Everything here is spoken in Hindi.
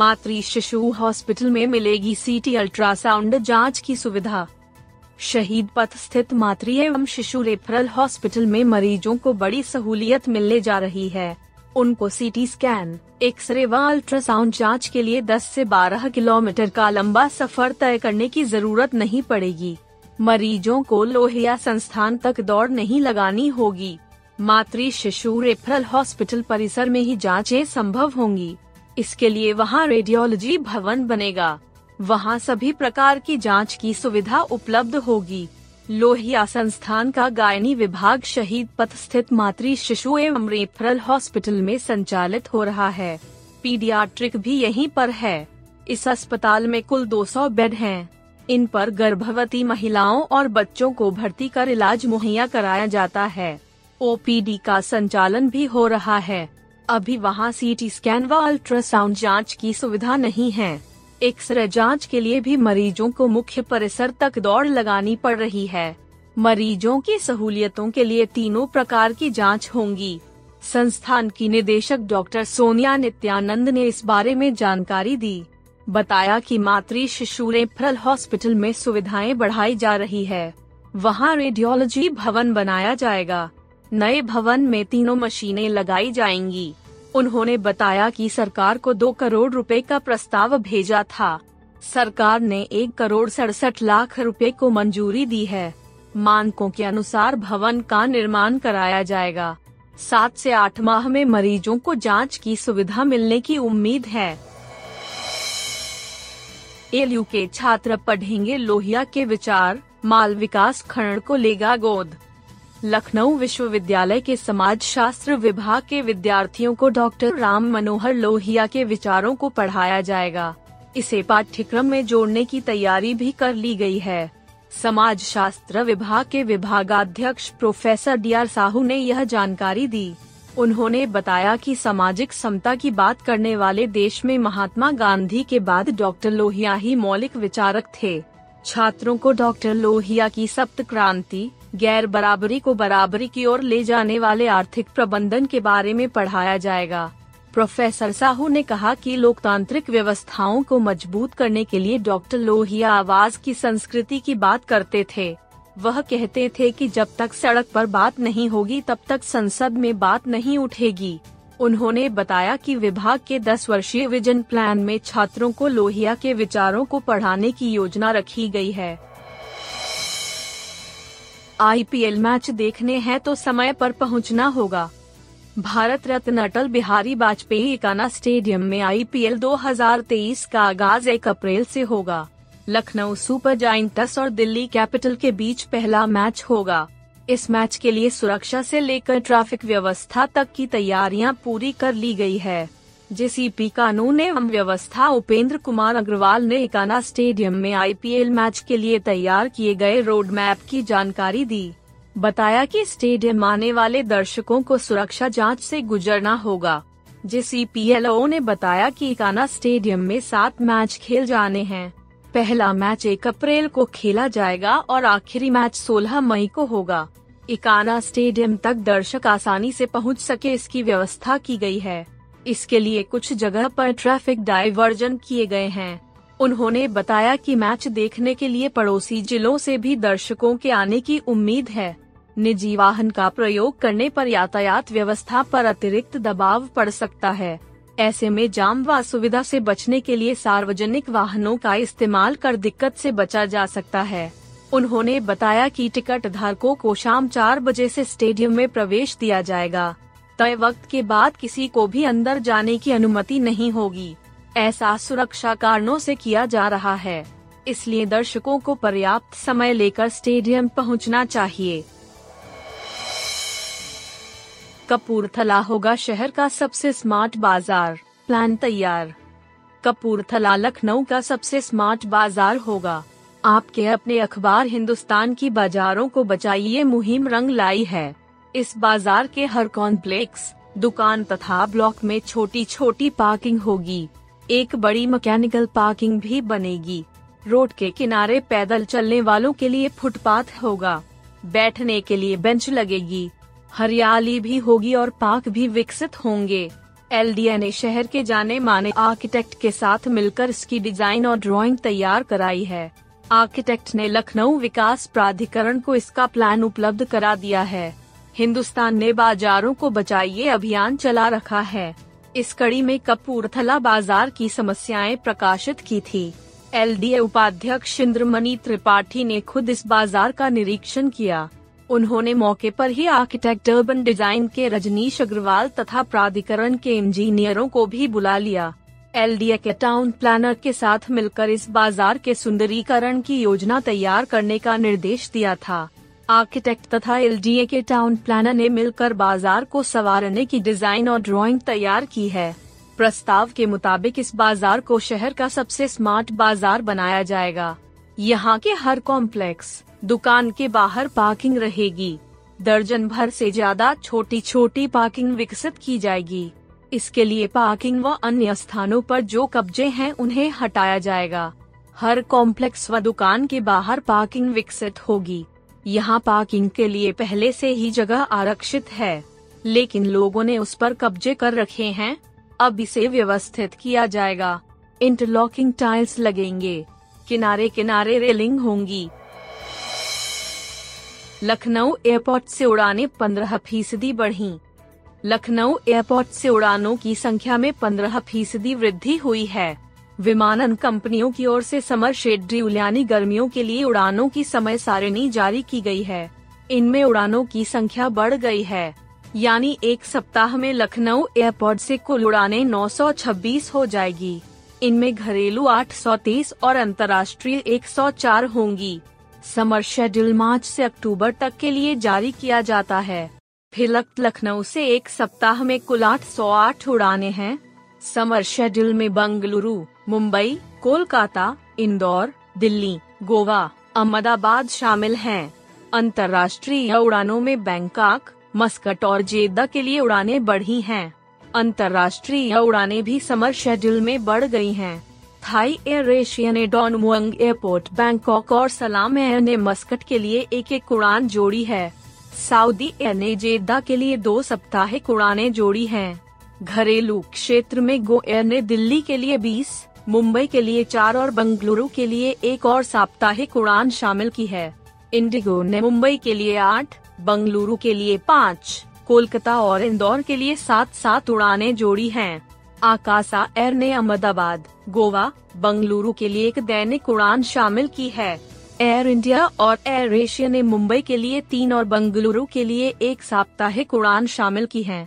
मातृ शिशु हॉस्पिटल में मिलेगी सीटी अल्ट्रासाउंड जाँच की सुविधा। शहीद पथ स्थित मातृ एवं शिशु रेफरल हॉस्पिटल में मरीजों को बड़ी सहूलियत मिलने जा रही है। उनको सीटी स्कैन एक्सरे व अल्ट्रासाउंड जाँच के लिए 10 से 12 किलोमीटर का लंबा सफ़र तय करने की ज़रूरत नहीं पड़ेगी। मरीजों को लोहिया संस्थान तक दौड़ नहीं लगानी होगी। मातृ शिशु रेफरल हॉस्पिटल परिसर में ही जांचें संभव होंगी। इसके लिए वहाँ रेडियोलॉजी भवन बनेगा। वहाँ सभी प्रकार की जाँच की सुविधा उपलब्ध होगी। लोहिया संस्थान का गायनी विभाग शहीद पथ स्थित मातृ शिशु एवं रेफरल हॉस्पिटल में संचालित हो रहा है। पीडियाट्रिक भी यहीं पर है। इस अस्पताल में कुल 200 बेड हैं। इन पर गर्भवती महिलाओं और बच्चों को भर्ती कर इलाज मुहैया कराया जाता है। ओपीडी का संचालन भी हो रहा है। अभी वहाँ सीटी स्कैन व अल्ट्रासाउंड जाँच की सुविधा नहीं है। एक्सरे जाँच के लिए भी मरीजों को मुख्य परिसर तक दौड़ लगानी पड़ रही है। मरीजों की सहूलियतों के लिए तीनों प्रकार की जाँच होंगी। संस्थान की निदेशक डॉक्टर सोनिया नित्यानंद ने इस बारे में जानकारी दी। बताया कि मातृ शिशु रेफरल हॉस्पिटल में सुविधाएँ बढ़ाई जा रही है। वहाँ रेडियोलॉजी भवन बनाया जाएगा। नए भवन में तीनों मशीनें लगाई जाएँगी। उन्होंने बताया कि सरकार को दो करोड़ रुपए का प्रस्ताव भेजा था। सरकार ने एक करोड़ सड़सठ लाख रुपए को मंजूरी दी है। मानकों के अनुसार भवन का निर्माण कराया जाएगा। सात से आठ माह में मरीजों को जाँच की सुविधा मिलने की उम्मीद है। एलयू के छात्र पढ़ेंगे लोहिया के विचार, माल विकास खंड को लेगा गोद। लखनऊ विश्वविद्यालय के समाज शास्त्र विभाग के विद्यार्थियों को डॉक्टर राम मनोहर लोहिया के विचारों को पढ़ाया जाएगा। इसे पाठ्यक्रम में जोड़ने की तैयारी भी कर ली गई है। समाज शास्त्र विभाग के विभागाध्यक्ष प्रोफेसर डी आर साहू ने यह जानकारी दी। उन्होंने बताया कि सामाजिक समता की बात करने वाले देश में महात्मा गांधी के बाद डॉक्टर लोहिया ही मौलिक विचारक थे। छात्रों को डॉक्टर लोहिया की सप्त क्रांति, गैर बराबरी को बराबरी की ओर ले जाने वाले आर्थिक प्रबंधन के बारे में पढ़ाया जाएगा। प्रोफेसर साहू ने कहा कि लोकतांत्रिक व्यवस्थाओं को मज़बूत करने के लिए डॉक्टर लोहिया आवाज़ की संस्कृति की बात करते थे। वह कहते थे कि जब तक सड़क पर बात नहीं होगी तब तक संसद में बात नहीं उठेगी। उन्होंने बताया कि विभाग के 10 वर्षीय विजन प्लान में छात्रों को लोहिया के विचारों को पढ़ाने की योजना रखी गई है। आईपीएल मैच देखने हैं तो समय पर पहुँचना होगा। भारत रत्न अटल बिहारी वाजपेयी इकाना स्टेडियम में आईपीएल 2023 का आगाज़ एक अप्रैल से होगा। लखनऊ सुपर जाइंटस और दिल्ली कैपिटल के बीच पहला मैच होगा। इस मैच के लिए सुरक्षा से लेकर ट्रैफ़िक व्यवस्था तक की तैयारियाँ पूरी कर ली गई है। जेसीपी कानून एवं व्यवस्था उपेंद्र कुमार अग्रवाल ने इकाना स्टेडियम में आईपीएल मैच के लिए तैयार किए गए रोड मैप की जानकारी दी। बताया कि स्टेडियम आने वाले दर्शकों को सुरक्षा जाँच से गुजरना होगा। जेसीपीएलओ ने बताया कि इकाना स्टेडियम में सात मैच खेल जाने हैं। पहला मैच एक अप्रैल को खेला जाएगा और आखिरी मैच 16 मई को होगा। इकाना स्टेडियम तक दर्शक आसानी से पहुँच सके इसकी व्यवस्था की गई है। इसके लिए कुछ जगह पर ट्रैफ़िक डाइवर्जन किए गए हैं। उन्होंने बताया कि मैच देखने के लिए पड़ोसी जिलों से भी दर्शकों के आने की उम्मीद है। निजी वाहन का प्रयोग करने पर यातायात व्यवस्था पर अतिरिक्त दबाव पड़ सकता है। ऐसे में जाम व असुविधा से बचने के लिए सार्वजनिक वाहनों का इस्तेमाल कर दिक्कत से बचा जा सकता है। उन्होंने बताया कि टिकट धारकों को शाम चार बजे से स्टेडियम में प्रवेश दिया जाएगा। तय वक्त के बाद किसी को भी अंदर जाने की अनुमति नहीं होगी। ऐसा सुरक्षा कारणों से किया जा रहा है। इसलिए दर्शकों को पर्याप्त समय लेकर स्टेडियम पहुँचना चाहिए। कपूरथला होगा शहर का सबसे स्मार्ट बाज़ार। प्लान तैयार। कपूरथला लखनऊ का सबसे स्मार्ट बाज़ार होगा। आपके अपने अखबार हिंदुस्तान की बाजारों को बचाइए मुहिम रंग लाई है। इस बाज़ार के हर कॉम्प्लेक्स दुकान तथा ब्लॉक में छोटी छोटी पार्किंग होगी। एक बड़ी मैकेनिकल पार्किंग भी बनेगी। रोड के किनारे पैदल चलने वालों के लिए फुटपाथ होगा। बैठने के लिए बेंच लगेगी। हरियाली भी होगी और पार्क भी विकसित होंगे। एलडीए ने शहर के जाने माने आर्किटेक्ट के साथ मिलकर इसकी डिज़ाइन और ड्राइंग तैयार कराई है। आर्किटेक्ट ने लखनऊ विकास प्राधिकरण को इसका प्लान उपलब्ध करा दिया है। हिंदुस्तान ने बाजारों को बचाइए अभियान चला रखा है। इस कड़ी में कपूरथला बाज़ार की समस्याएँ प्रकाशित की थी। एलडीए उपाध्यक्ष इंद्रमणि त्रिपाठी ने खुद इस बाज़ार का निरीक्षण किया। उन्होंने मौके पर ही आर्किटेक्ट अर्बन डिज़ाइन के रजनीश अग्रवाल तथा प्राधिकरण के इंजीनियरों को भी बुला लिया। एलडीए के टाउन प्लानर के साथ मिलकर इस बाज़ार के सुंदरीकरण की योजना तैयार करने का निर्देश दिया था। आर्किटेक्ट तथा एलडीए के टाउन प्लानर ने मिलकर बाज़ार को संवारने की डिज़ाइन और ड्राइंग तैयार की है। प्रस्ताव के मुताबिक इस बाज़ार को शहर का सबसे स्मार्ट बाज़ार बनाया जाएगा। यहाँ के हर कॉम्प्लेक्स दुकान के बाहर पार्किंग रहेगी। दर्जन भर से ज़्यादा छोटी छोटी पार्किंग विकसित की जाएगी। इसके लिए पार्किंग व अन्य स्थानों पर जो कब्जे हैं उन्हें हटाया जाएगा। हर कॉम्प्लेक्स व दुकान के बाहर पार्किंग विकसित होगी। यहाँ पार्किंग के लिए पहले से ही जगह आरक्षित है। लेकिन लोगों ने उस पर कब्जे कर रखे हैं। अब इसे व्यवस्थित किया जाएगा। इंटरलॉकिंग टाइल्स लगेंगे। किनारे किनारे रेलिंग होंगी। लखनऊ एयरपोर्ट से उड़ाने पंद्रह फ़ीसदी बढ़ी। लखनऊ एयरपोर्ट से उड़ानों की संख्या में पंद्रह फ़ीसदी वृद्धि हुई है। विमानन कंपनियों की ओर से समर शेड्यूल यानी गर्मियों के लिए उड़ानों की समय सारिणी जारी की गई है। इनमें उड़ानों की संख्या बढ़ गई है। यानी एक सप्ताह में लखनऊ एयरपोर्ट से कुल उड़ानें 926 हो जाएगी। इनमें घरेलू 830 और अंतर्राष्ट्रीय 104 होंगी समर शेड्यूल मार्च से अक्टूबर तक के लिए जारी किया जाता है फिर लखनऊ से एक सप्ताह में कुल 808 उड़ाने हैं समर शेड्यूल में बंगलुरु, मुंबई, कोलकाता, इंदौर, दिल्ली, गोवा, अहमदाबाद शामिल हैं। अंतर्राष्ट्रीय उड़ानों में बैंकॉक, मस्कट और जेद्दा के लिए उड़ाने बढ़ी हैं। अंतर्राष्ट्रीय उड़ानें भी समर शेड्यूल में बढ़ गई हैं। थाई एयर एशिया ने डॉनमुअंग एयरपोर्ट बैंकॉक और सलाम एयर ने मस्कट के लिए एक एक उड़ान जोड़ी है सऊदी एयर ने जेद्दा के लिए दो सप्ताहिक उड़ानें जोड़ी हैं। घरेलू क्षेत्र में गो एयर ने दिल्ली के लिए 20, मुंबई के लिए चार और बंगलुरु के लिए एक और साप्ताहिक उड़ान शामिल की है इंडिगो ने मुंबई के लिए आठ बंगलुरु के लिए पाँच कोलकाता और इंदौर के लिए सात सात उड़ाने जोड़ी हैं। आकाशा एयर ने अहमदाबाद, गोवा, बंगलुरु के लिए एक दैनिक उड़ान शामिल की है एयर इंडिया और एयर एशिया ने मुंबई के लिए तीन और बंगलुरु के लिए एक साप्ताहिक उड़ान शामिल की है